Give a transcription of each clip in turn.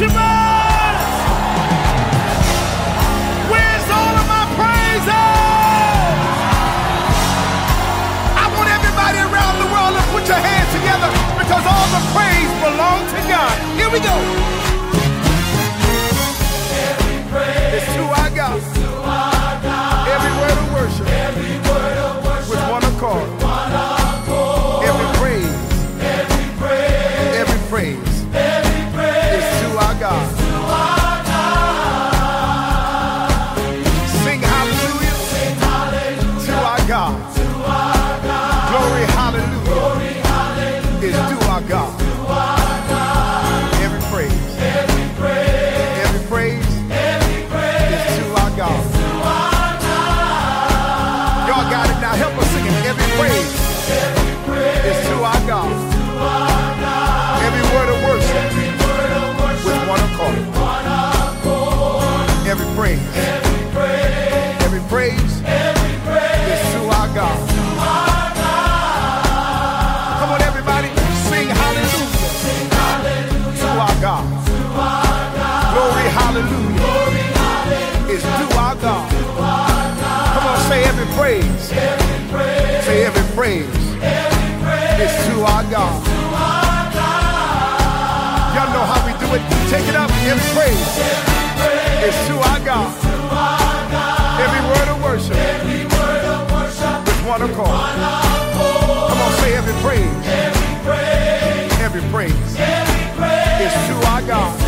worship praise, say every praise, It's to our God. Y'all know how we do it. Take it up. Every praise, It's to our God. Every word of worship, with one accord. Come on, say every praise, every praise, every praise, every to our God.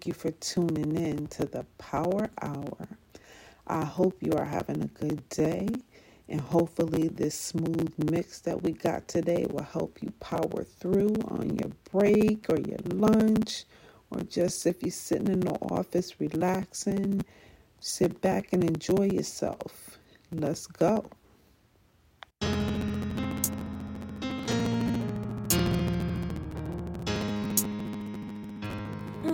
Thank you for tuning in to the Power Hour. I hope you are having a good day, and hopefully, this smooth mix that we got today will help you power through on your break or your lunch, or just if you're sitting in the office relaxing. Sit back and enjoy yourself. Let's go.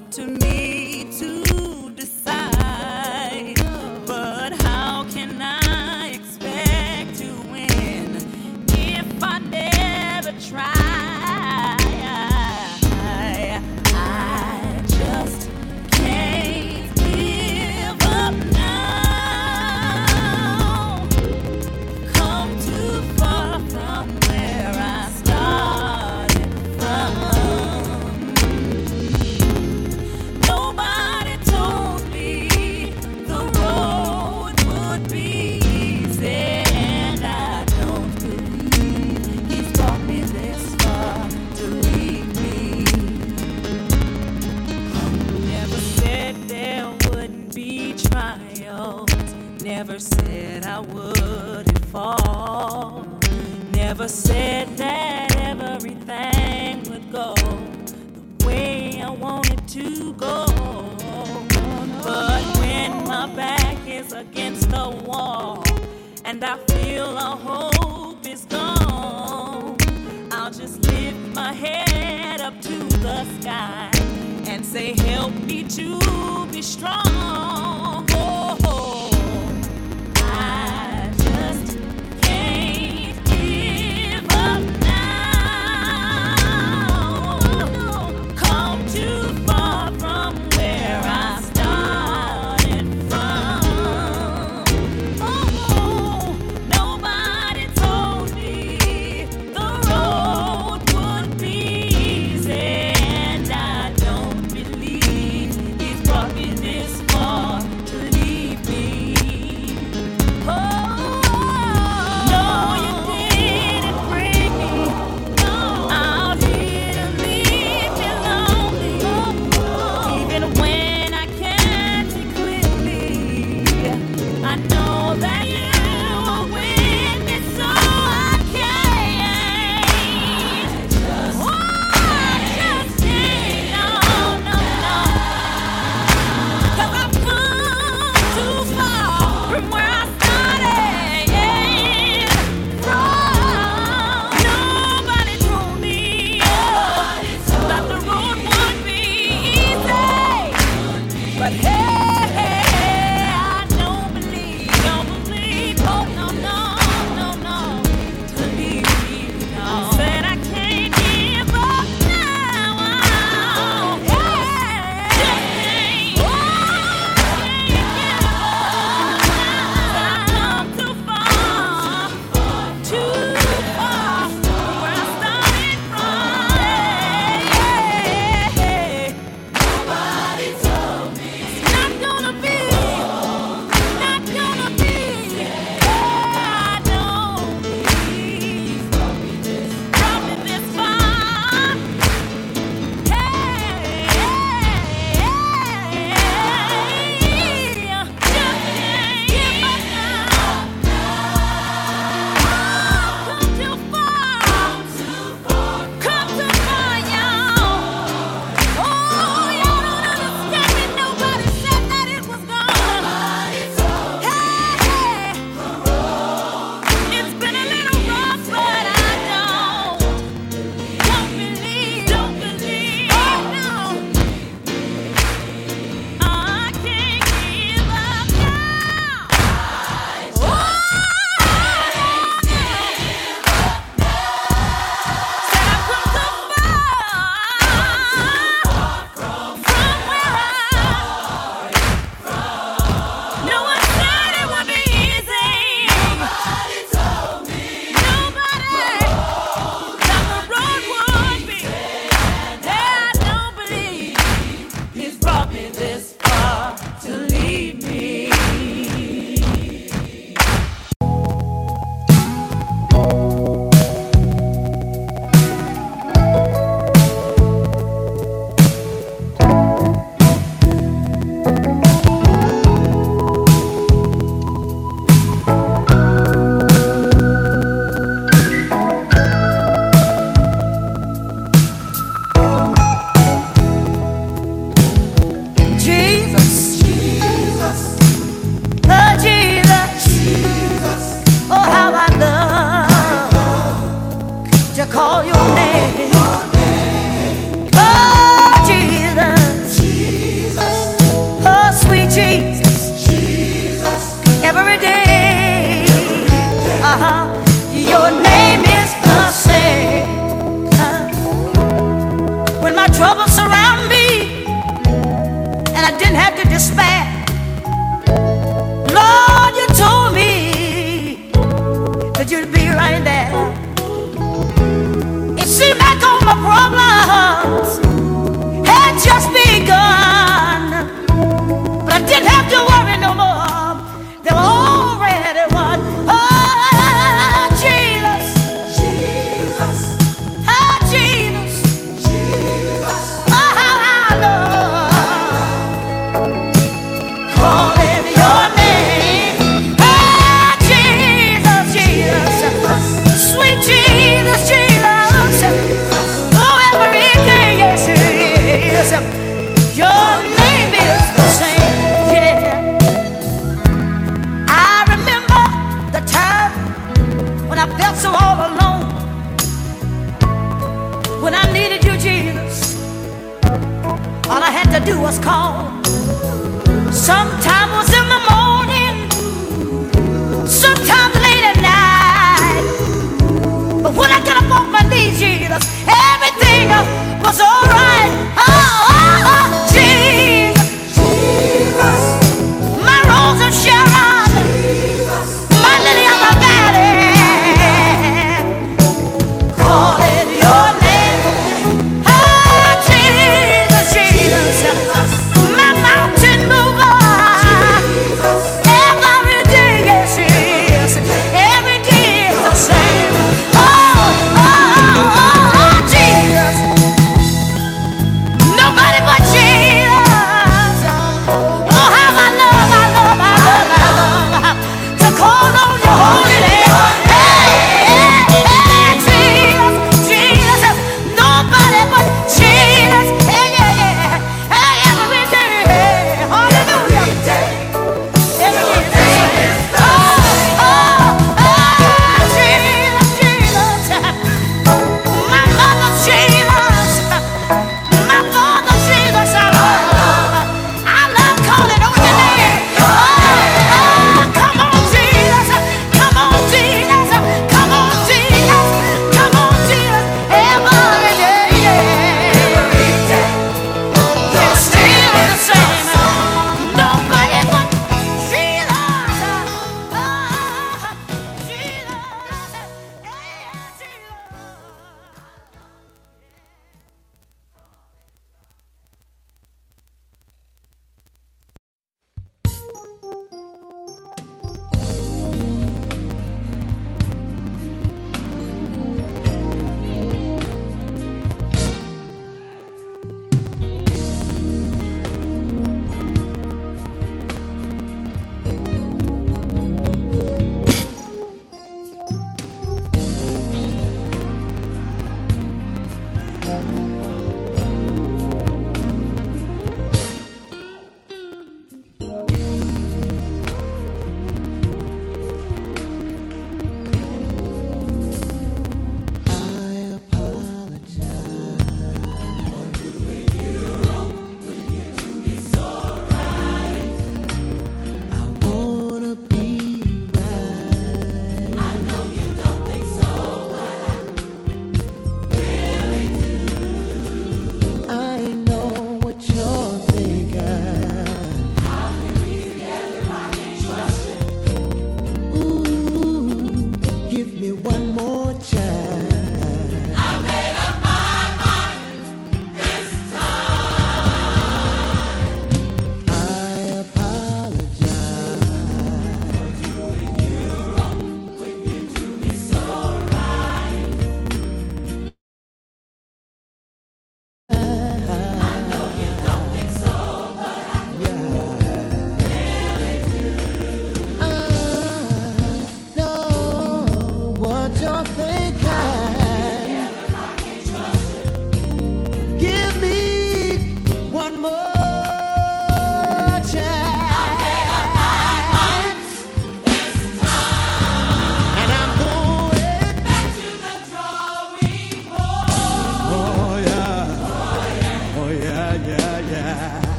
up to me. Never said I wouldn't fall. Never said that everything would go the way I wanted to go. But when my back is against the wall and I feel all hope is gone, I'll just lift my head up to the sky and say, Help me to be strong. Jesus.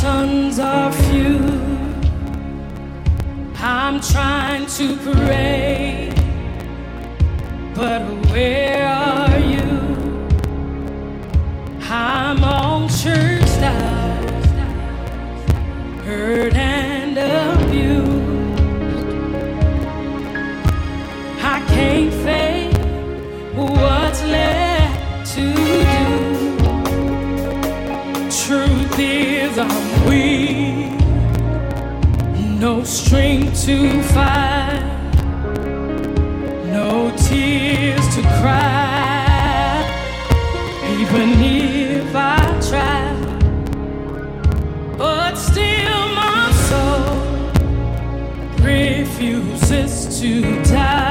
sons are few. I'm trying to pray, but where are you? I'm on church style, hurt and strength to find, no tears to cry. Even if I try, but still my soul refuses to die.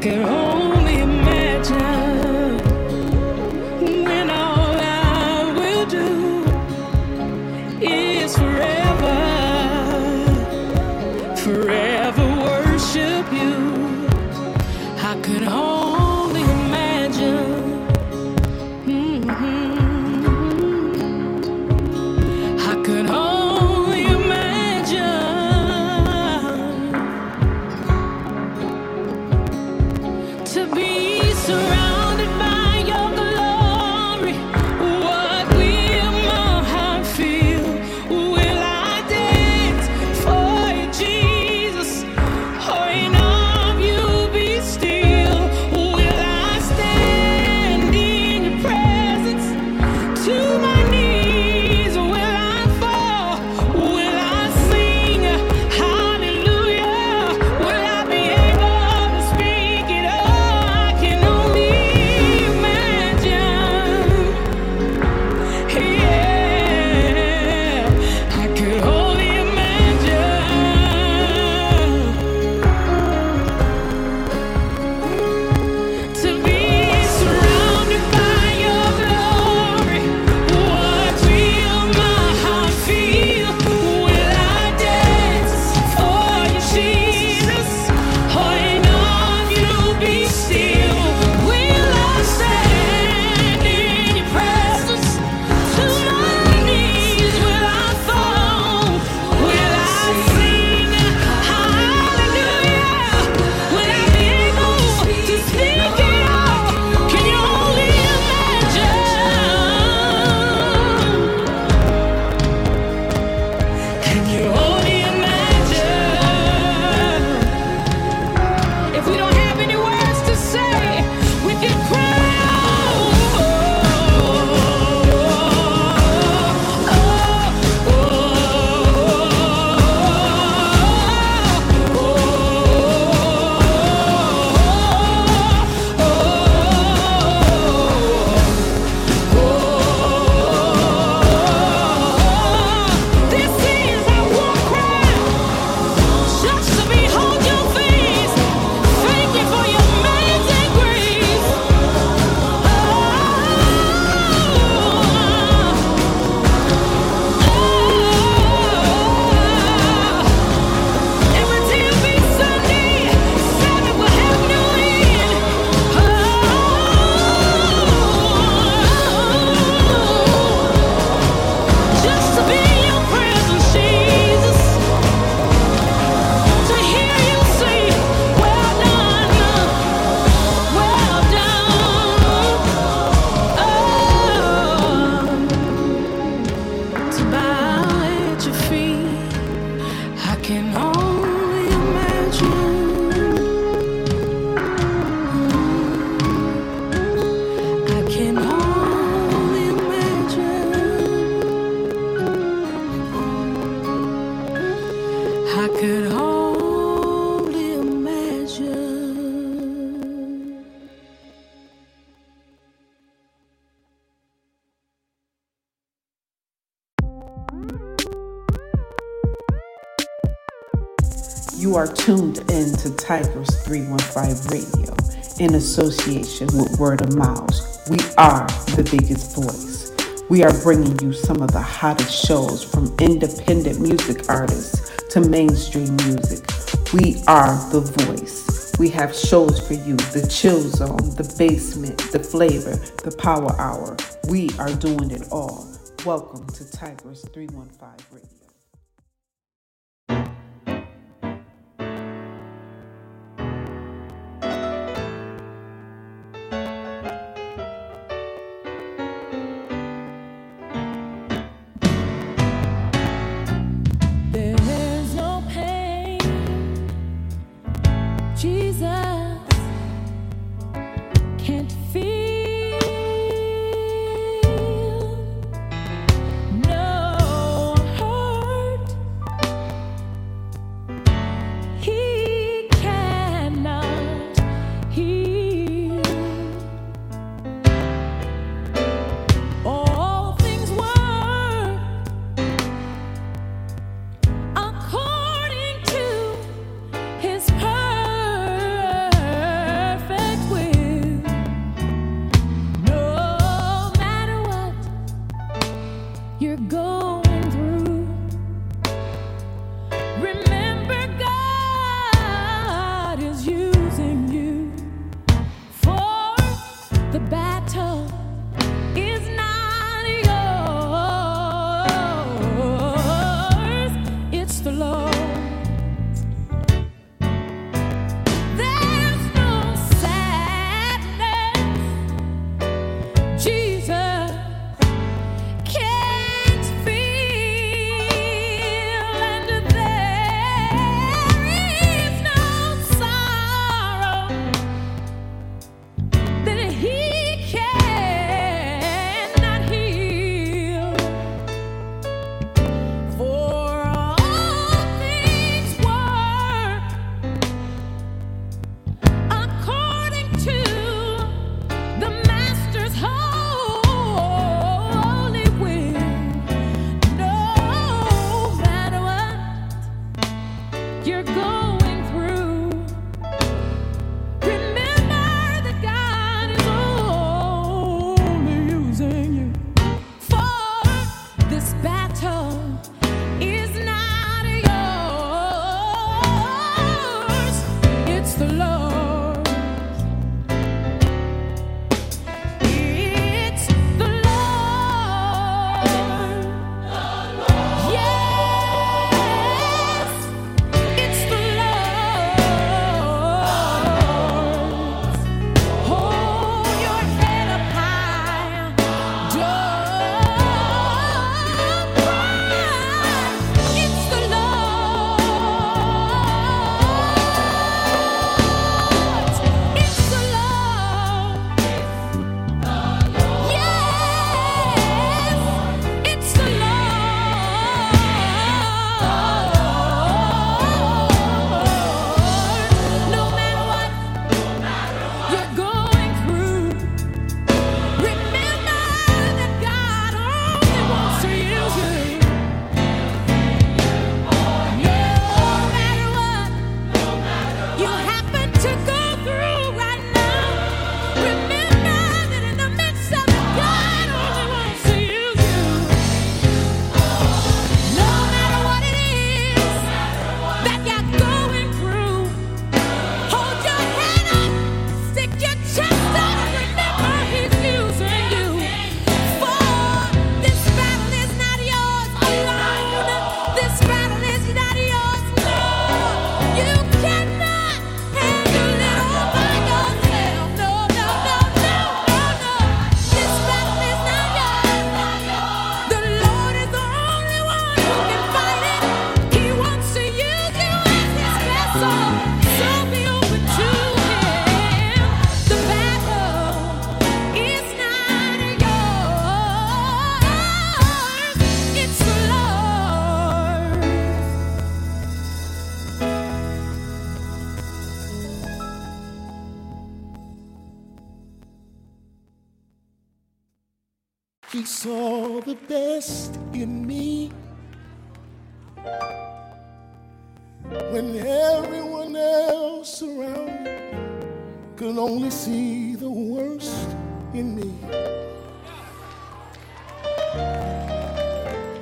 Get home. are tuned in to Tigers 315 Radio in association with Word of Miles. We are the biggest voice. We are bringing you some of the hottest shows from independent music artists to mainstream music. We are the voice. We have shows for you the chill zone, the basement, the flavor, the power hour. We are doing it all. Welcome to Tigers 315 Radio. He saw the best in me when everyone else around me could only see the worst in me.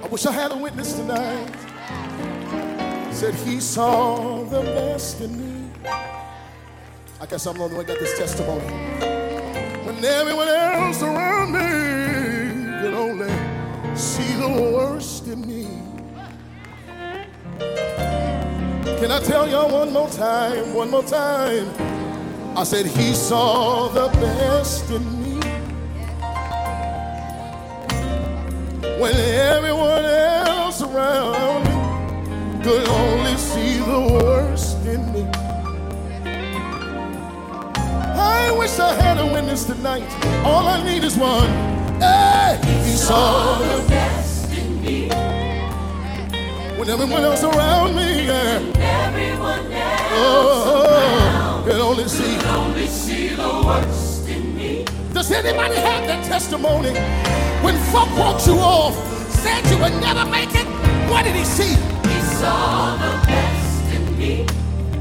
I wish I had a witness tonight. Said he saw the best in me. I guess I'm the only one that got this testimony. When everyone else around me only see the worst in me. Can I tell y'all one more time? One more time. I said he saw the best in me. When everyone else around me could only see the worst in me. I wish I had a witness tonight. All I need is one. Hey, he saw the best in me. When everyone else around me, yeah. Everyone else Oh, can only see. only see the worst in me. Does anybody have that testimony? When folk wrote you off, said you would never make it, what did he see? He saw the best in me.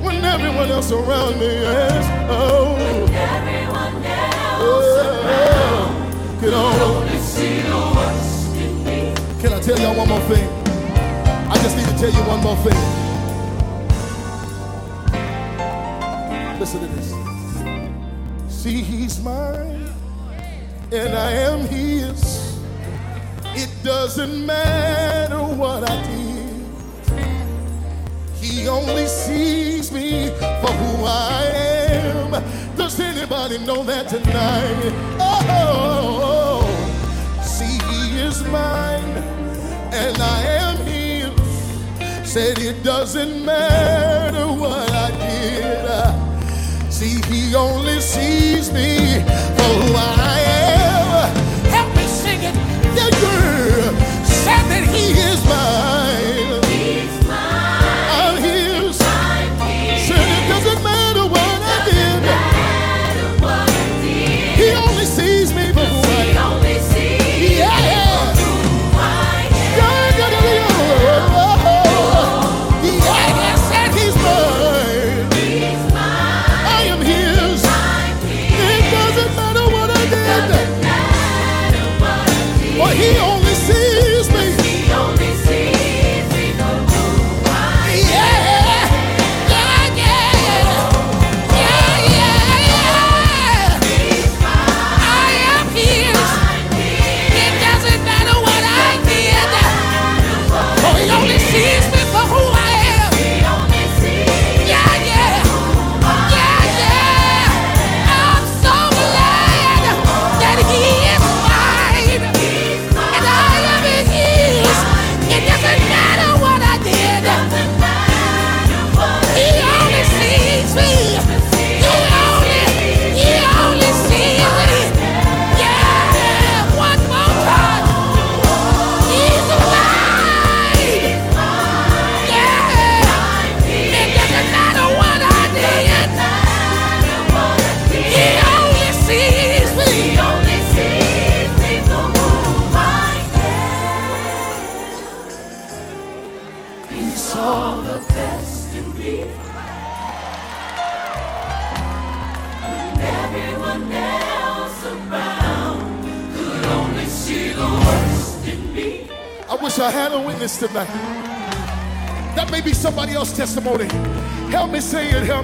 When everyone else around me is, oh, Everyone else oh, can in. Can I tell y'all one more thing? I just need to tell you one more thing. Listen to this. See, he's mine, and I am his. It doesn't matter what I did. He only sees me for who I am. Does anybody know that tonight? Oh, mine, and I am his. Said it doesn't matter what I did. See, he only sees me for who I am. Help me sing it. Yeah, yeah. Said that he is mine.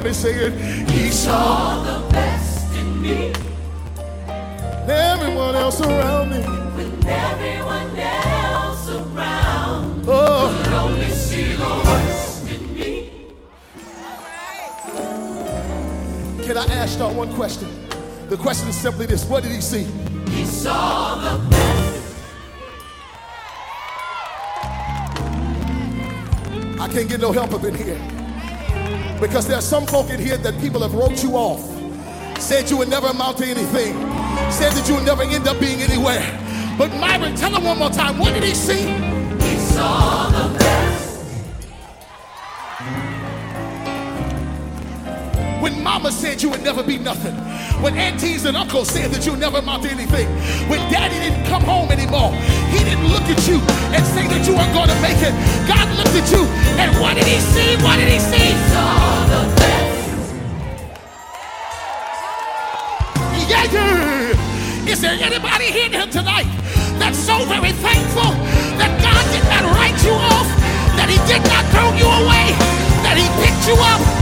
Help me say it. He saw the best in me. everyone else around me. When everyone else around Oh, could only see the worst in me. can I ask y'all one question? The question is simply this What did he see? He saw the best. I can't get no help up in here. Because there's some folk in here that people have wrote you off. Said you would never amount to anything. Said that you would never end up being anywhere. But Myron, tell him one more time. What did he see? He saw the best. When mama said you would never be nothing. When aunties and uncles said that you never amount to anything. When daddy didn't come home anymore. He didn't look at you and say that you weren't going to make it. God looked at you and what did he see? What did he see? Yeah, yeah. Is there anybody here tonight that's so very thankful that God did not write you off, that He did not throw you away, that He picked you up?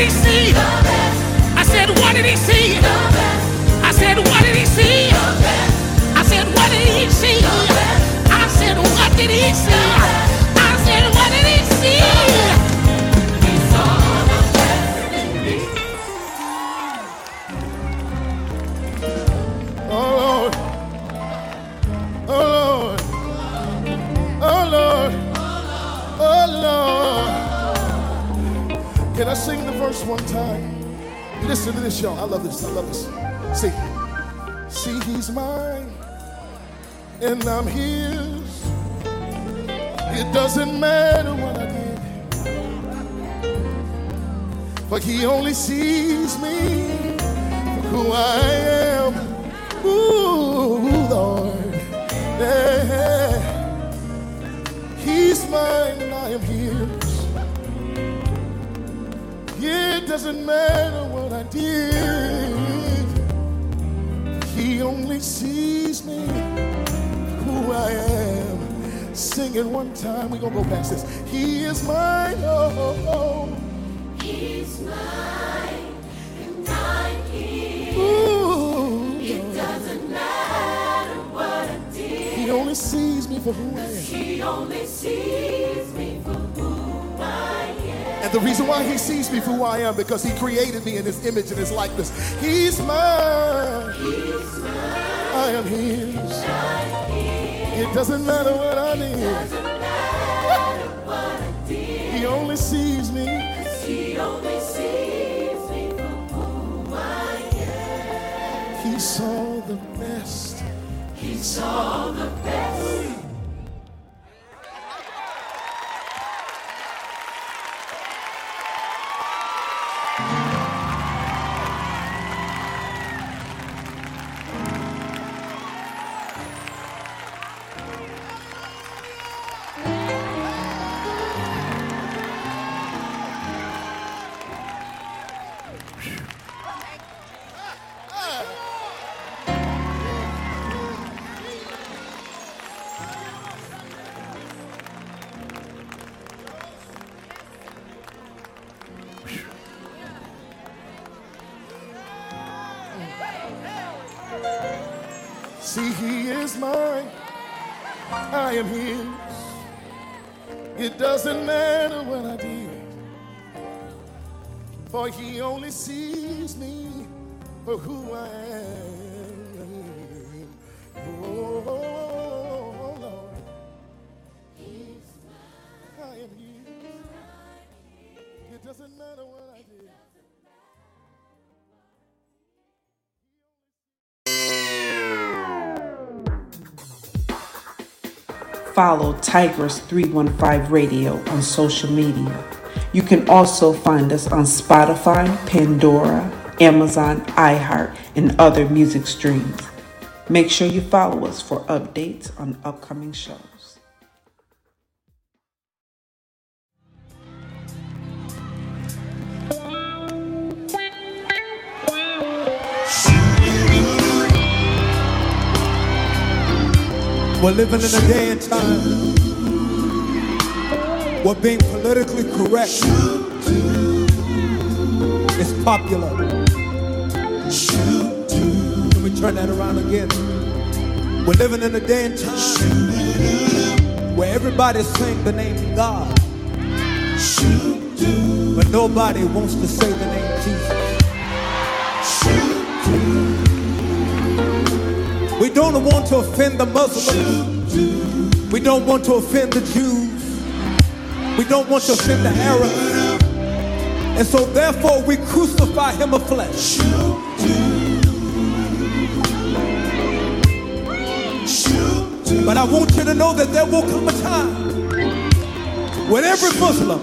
Did he see? I said, what did he see? I said, what did he see? I said, what did he see? I said, what did he see? I love this. See, see, he's mine, and I'm his. It doesn't matter what I did, but he only sees me for who I am. Ooh, Lord. Yeah. He's mine and I am his. It doesn't matter did. He only sees me who I am. Sing it one time. We're gonna go past this. He is mine. Oh, oh. He's mine, and I'm his. Ooh, It doesn't matter what I did. he only sees me for who I am. He only sees me for who I am. And the reason why he sees me for who I am, because he created me in his image and his likeness. He's mine. He's mine. I am his. It doesn't matter what I did. He only sees me. He only sees me for who I am. He saw the best. He saw the best. Follow Tigress 315 Radio on social media. You can also find us on Spotify, Pandora, Amazon, iHeart, and other music streams. Make sure you follow us for updates on upcoming shows. We're living in a day and time where being politically correct is popular. Let we turn that around again. We're living in a day and time where everybody's saying the name God, but nobody wants to say the name Jesus. We don't want to offend the Muslims. We don't want to offend the Jews. We don't want to offend the Arabs. And so therefore we crucify him of flesh. But I want you to know that there will come a time when every Muslim,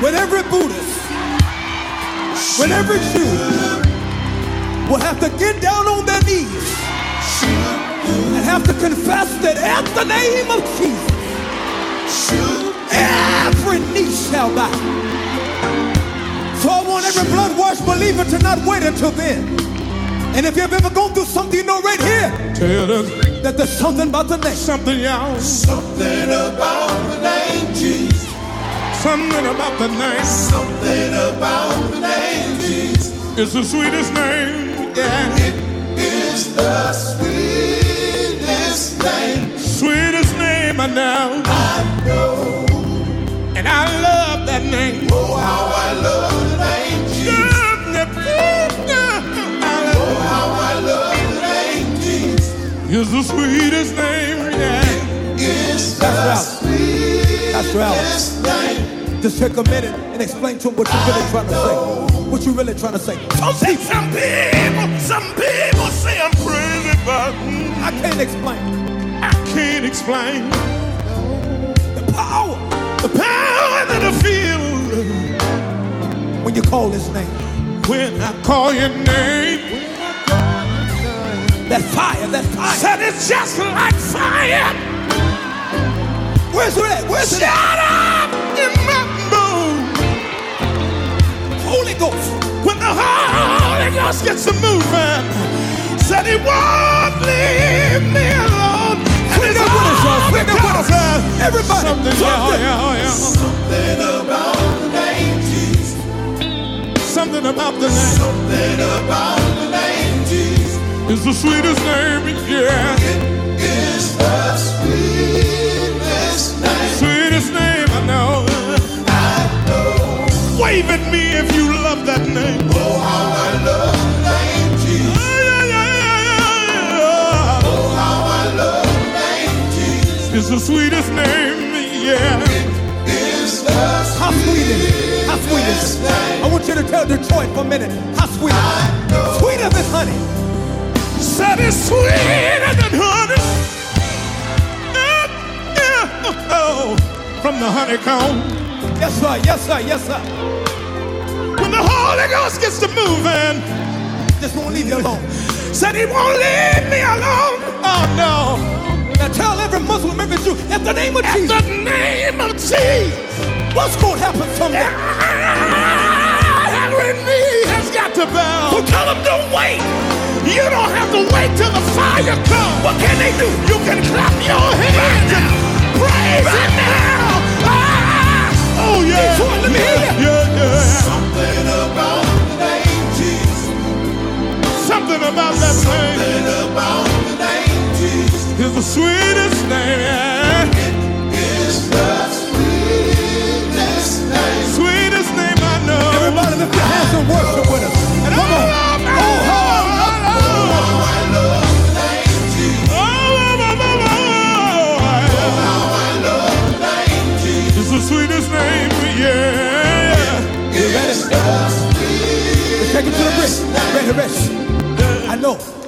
when every Buddhist, when every Jew will have to get down on their knees and have to confess that at the name of Jesus, every knee shall bow. So I want every blood washed believer to not wait until then. And if you've ever gone through something, you know right here Tell us that there's something about the name. something, y'all. Something about the name Jesus. Something about the name. Something about the name Jesus. It's the sweetest name. Yeah. It is the sweetest name Sweetest name I know. I know. And I love that name. Oh, how I love the name Jesus. Oh, how I love the name Jesus. It's the sweetest name. Yeah. It's That's the right. That's right. sweetest name. Just take a minute and explain to him what you're really trying to say. What you really trying to say. Some people, some people, some people say I'm crazy, but I can't explain I can't explain the power the power that I feel when you call his name. when I call your name. That fire, that fire. Said it's just like fire. Where's it at? Where's it at? Shut up Holy Ghost gets to moving, said he won't leave me alone. And Swing it's that with us, y'all. all Swing with us. because of Everybody. Something, yeah, something. yeah, oh, yeah. Something about the name Jesus. Something about the name Something about the name Jesus. is the sweetest name, yeah. It is the sweetest name Sweetest name I know. Wave at me if you love that name. Oh, how I love the name Jesus. Yeah, yeah, yeah, yeah. Oh, how I love the name Jesus. It's the sweetest name, yeah. Is the How sweet is it? How sweet is sweetest it? I want you to tell Detroit for a minute. How sweet is it? Sweeter than honey. Said it's sweeter than honey. Yeah, yeah. Oh, from the honeycomb. Yes, sir. Yes, sir. Yes, sir. When the Holy Ghost gets to moving, Just won't leave you alone. said he won't leave me alone. Oh no. Now tell every Muslim, every Jew, in the name of In Jesus, the name of Jesus. what's going to happen someday? Every knee has got to bow. So tell them don't wait. You don't have to wait till the fire comes. What can they do? You can clap your hands and praise Him now. Yeah. Hear yeah, yeah, yeah. Something about the name Jesus. Something about that name Something about the name Jesus. is the sweetest name. Yeah. The sweetest name. Sweetest name I know. Everybody lift your hands and worship with us. Ready, ready. I know.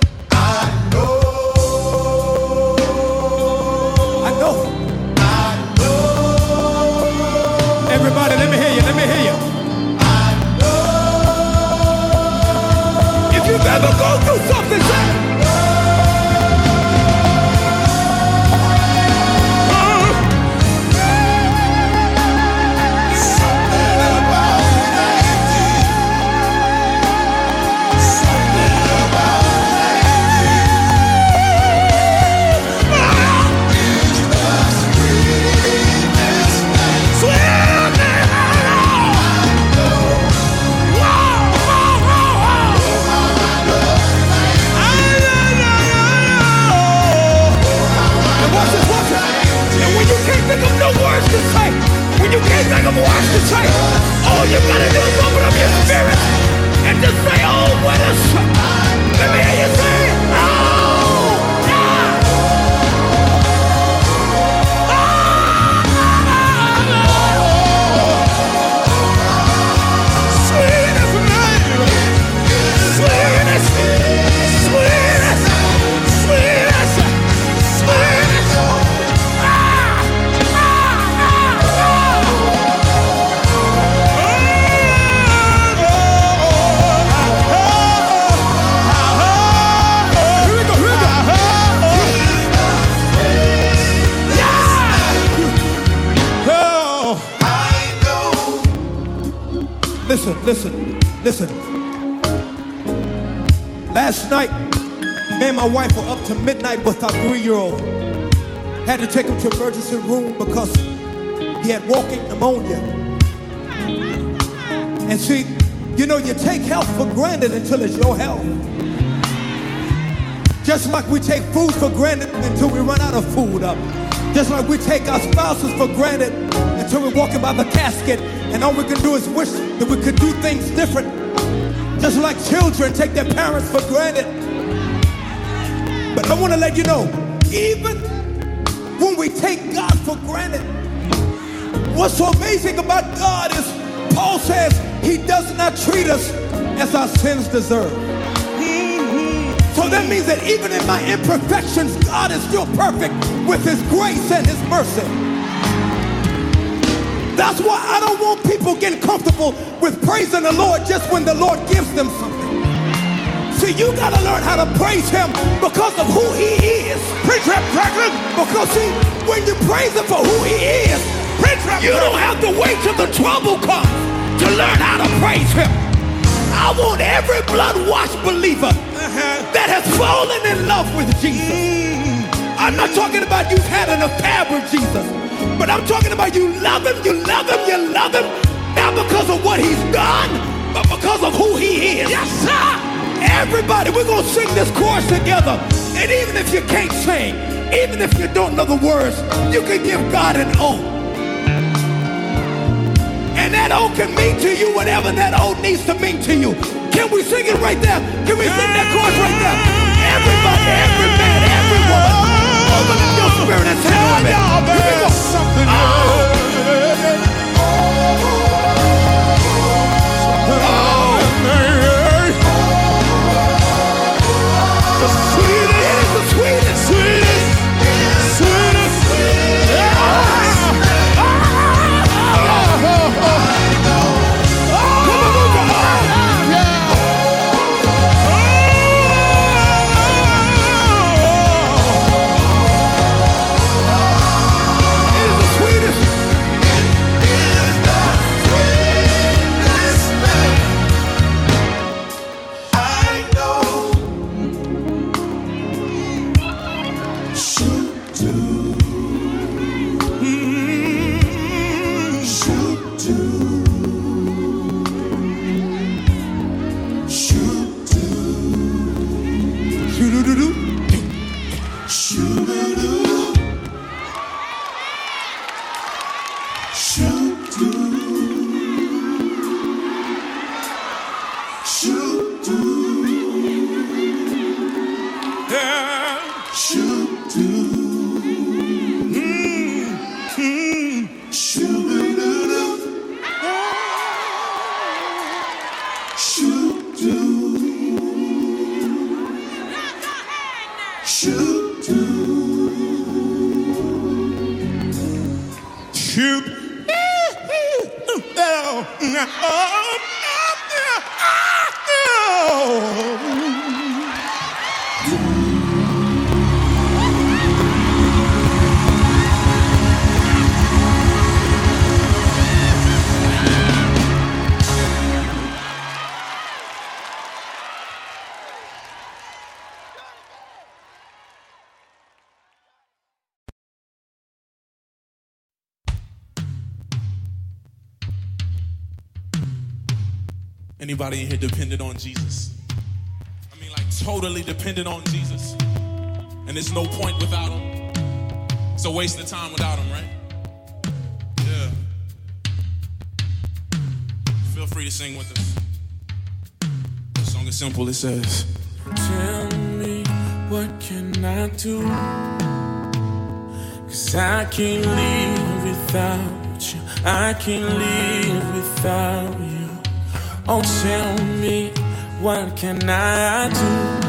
Had to take him to emergency room because he had walking pneumonia. And see, you know, you take health for granted until it's your health. Just like we take food for granted until we run out of food up. Just like we take our spouses for granted until we're walking by the casket and all we can do is wish that we could do things different. Just like children take their parents for granted. But I want to let you know, even when we take God for granted, what's so amazing about God is Paul says he does not treat us as our sins deserve. So that means that even in my imperfections, God is still perfect with his grace and his mercy. That's why I don't want people getting comfortable with praising the Lord just when the Lord gives them something. See, you gotta learn how to praise him because of who he is. Preach that, Franklin. Because see, when you praise him for who he is, you don't have to wait till the trouble comes to learn how to praise him. I want every blood-washed believer uh-huh. that has fallen in love with Jesus. Mm. I'm not talking about you've had an affair with Jesus, but I'm talking about you love him, you love him, you love him, not because of what he's done, but because of who he is. Yes, sir. Everybody, we're gonna sing this chorus together. And even if you can't sing, even if you don't know the words, you can give God an oath. And that oath can mean to you whatever that oath needs to mean to you. Can we sing it right there? Can we sing that chorus right there? Everybody, every man, every woman, can't live without you. Oh, tell me what can I do?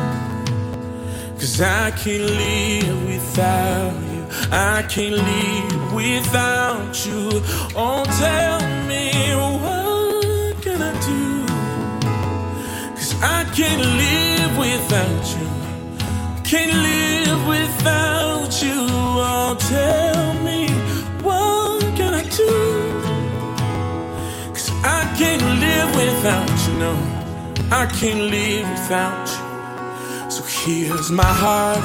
Cause I can't live without you. I can't live without you. Oh, tell me what can I do? Cause I can't live without you. Can't live without you. Oh, tell without you, no, I can't live without you. So here's my heart,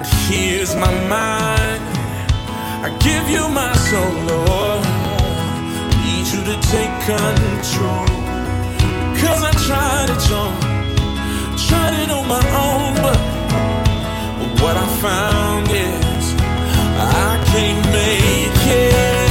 and here's my mind. I give you my soul, Lord. Need you to take control. Cause I tried it on, tried it on my own, but, but what I found is I can't make it.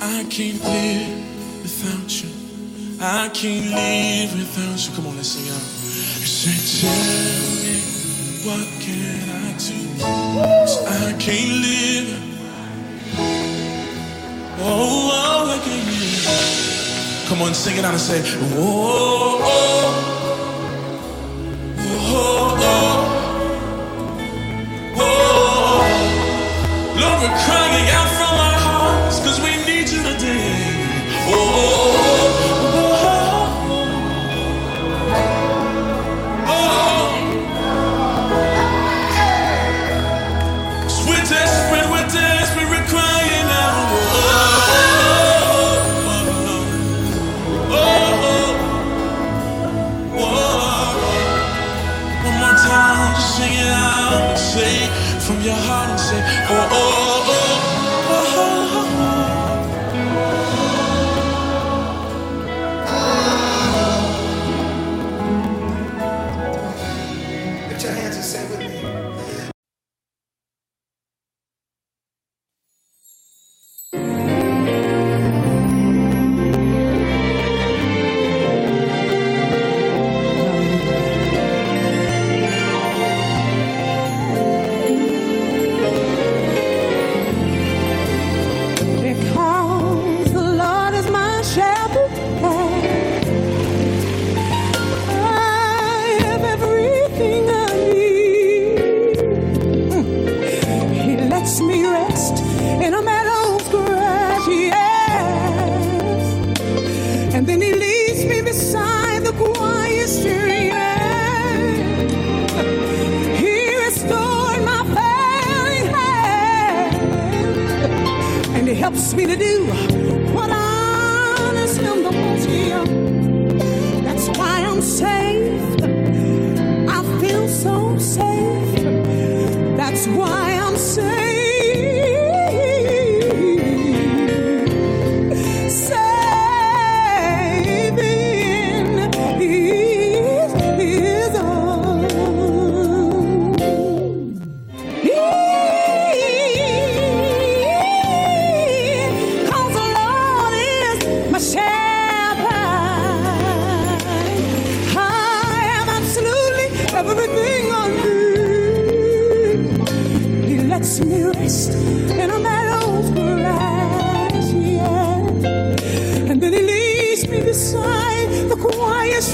I can't live without you. I can't live without you. Come on, let's sing out. You say, tell me, what can I do? Cause I can't live. Oh, oh, I can't live. Come on, sing it out and say, oh, oh, oh, oh, oh. Lord, we're crying out. oh. oh, oh.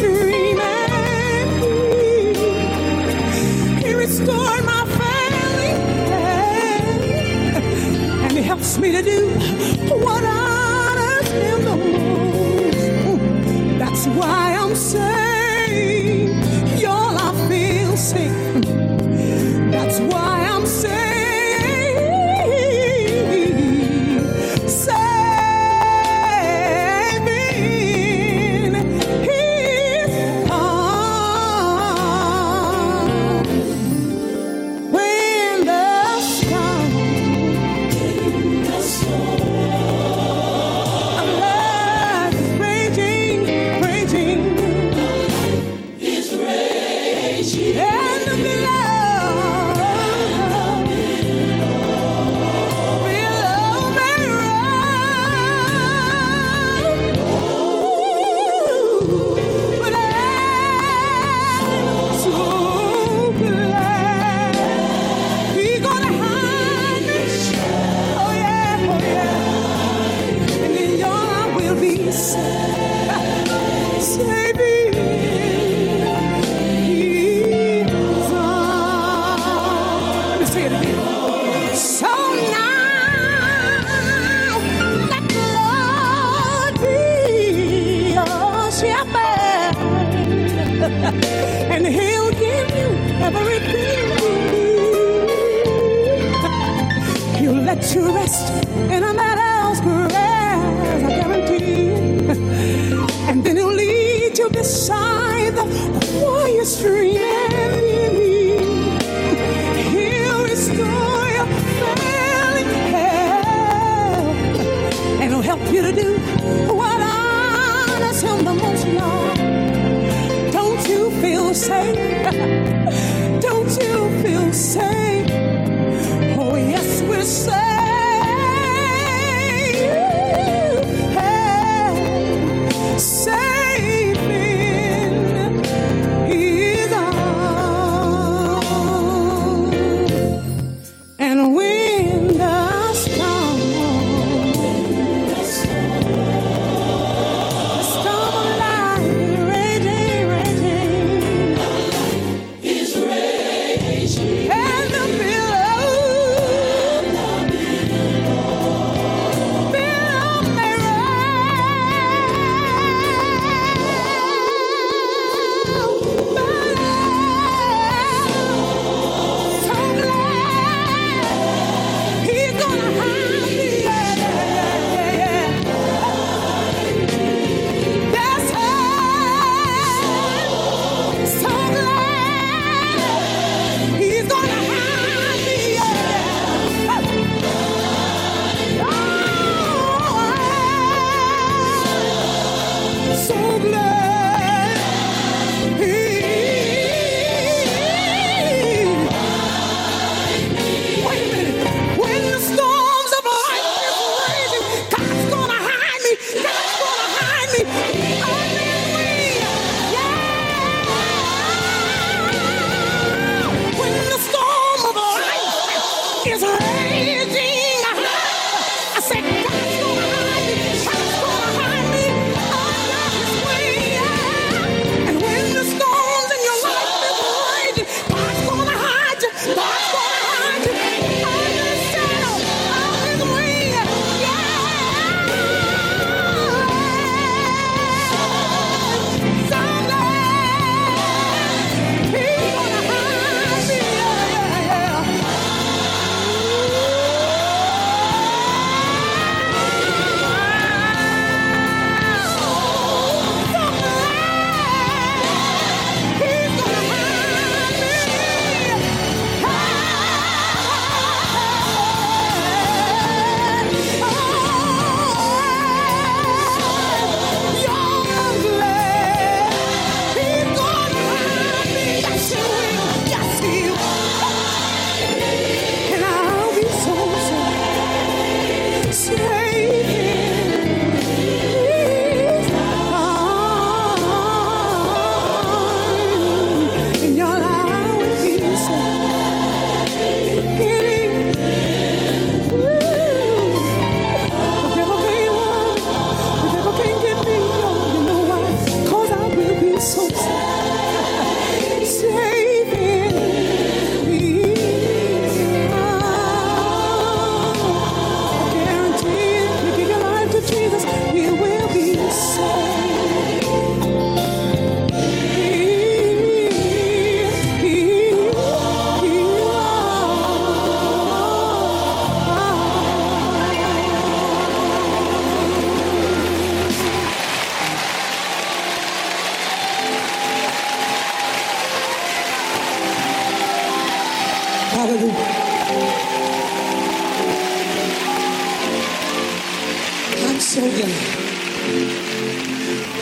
tree.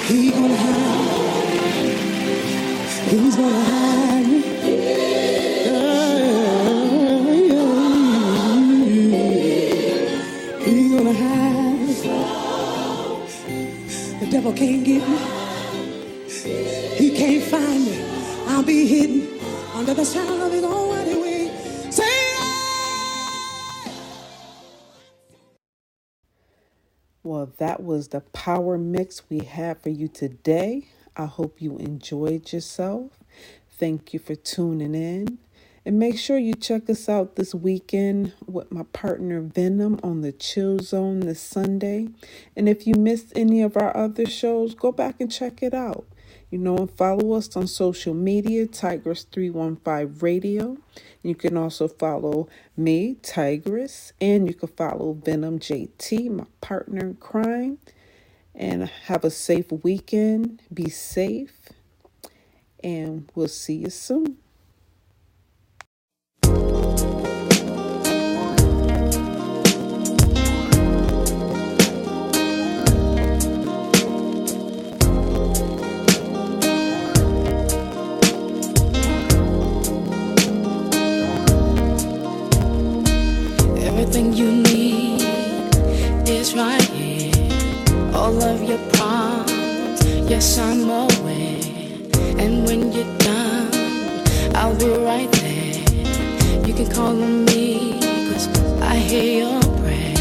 He gonna have, he's gonna have. that was the power mix we had for you today. I hope you enjoyed yourself. Thank you for tuning in. And make sure you check us out this weekend with my partner Venom on the Chill Zone this Sunday. And if you missed any of our other shows, go back and check it out. You know, and follow us on social media, Tigress315 Radio. You can also follow me, Tigress, and you can follow Venom JT, my partner in crime. And have a safe weekend. Be safe. And we'll see you soon. everything you need is right here. All of your problems, yes, I'm aware. And when you're done, I'll be right there. You can call on me, cause I hear your prayer.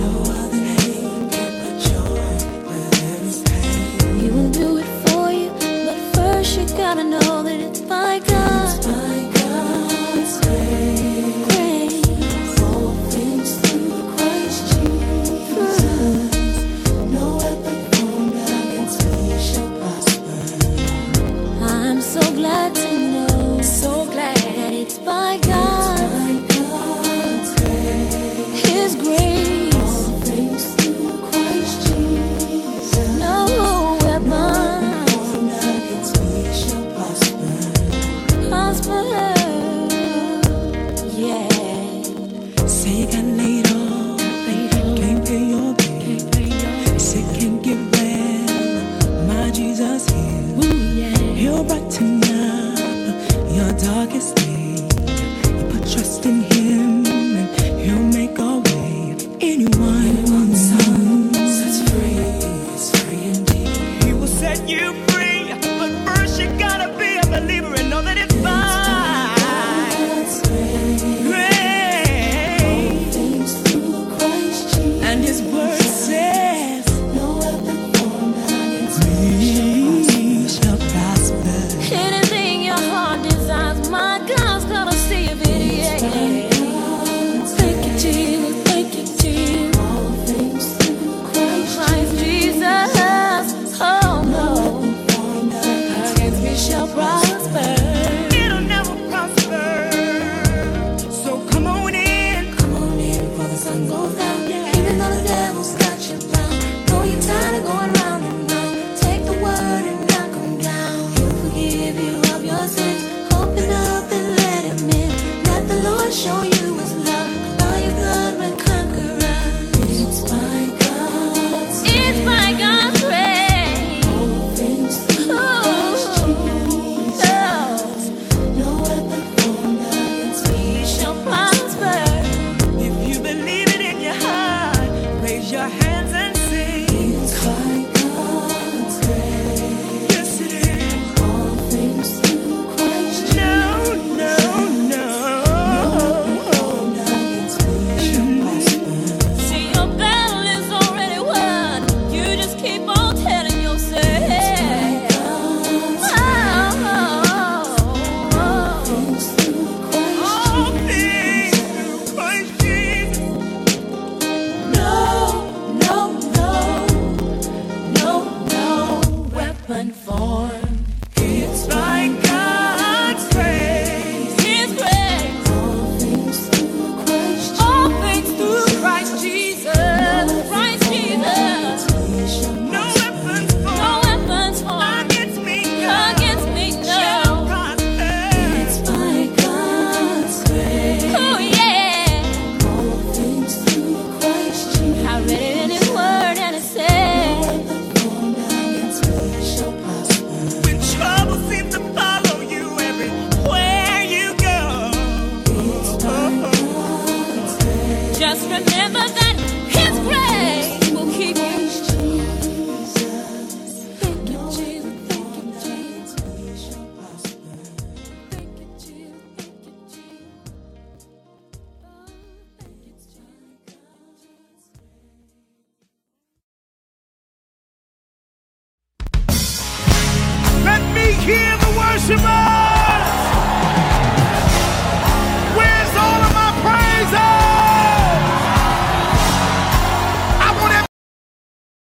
No, other name but joy with every pain. We will do it for you, but first you gotta know.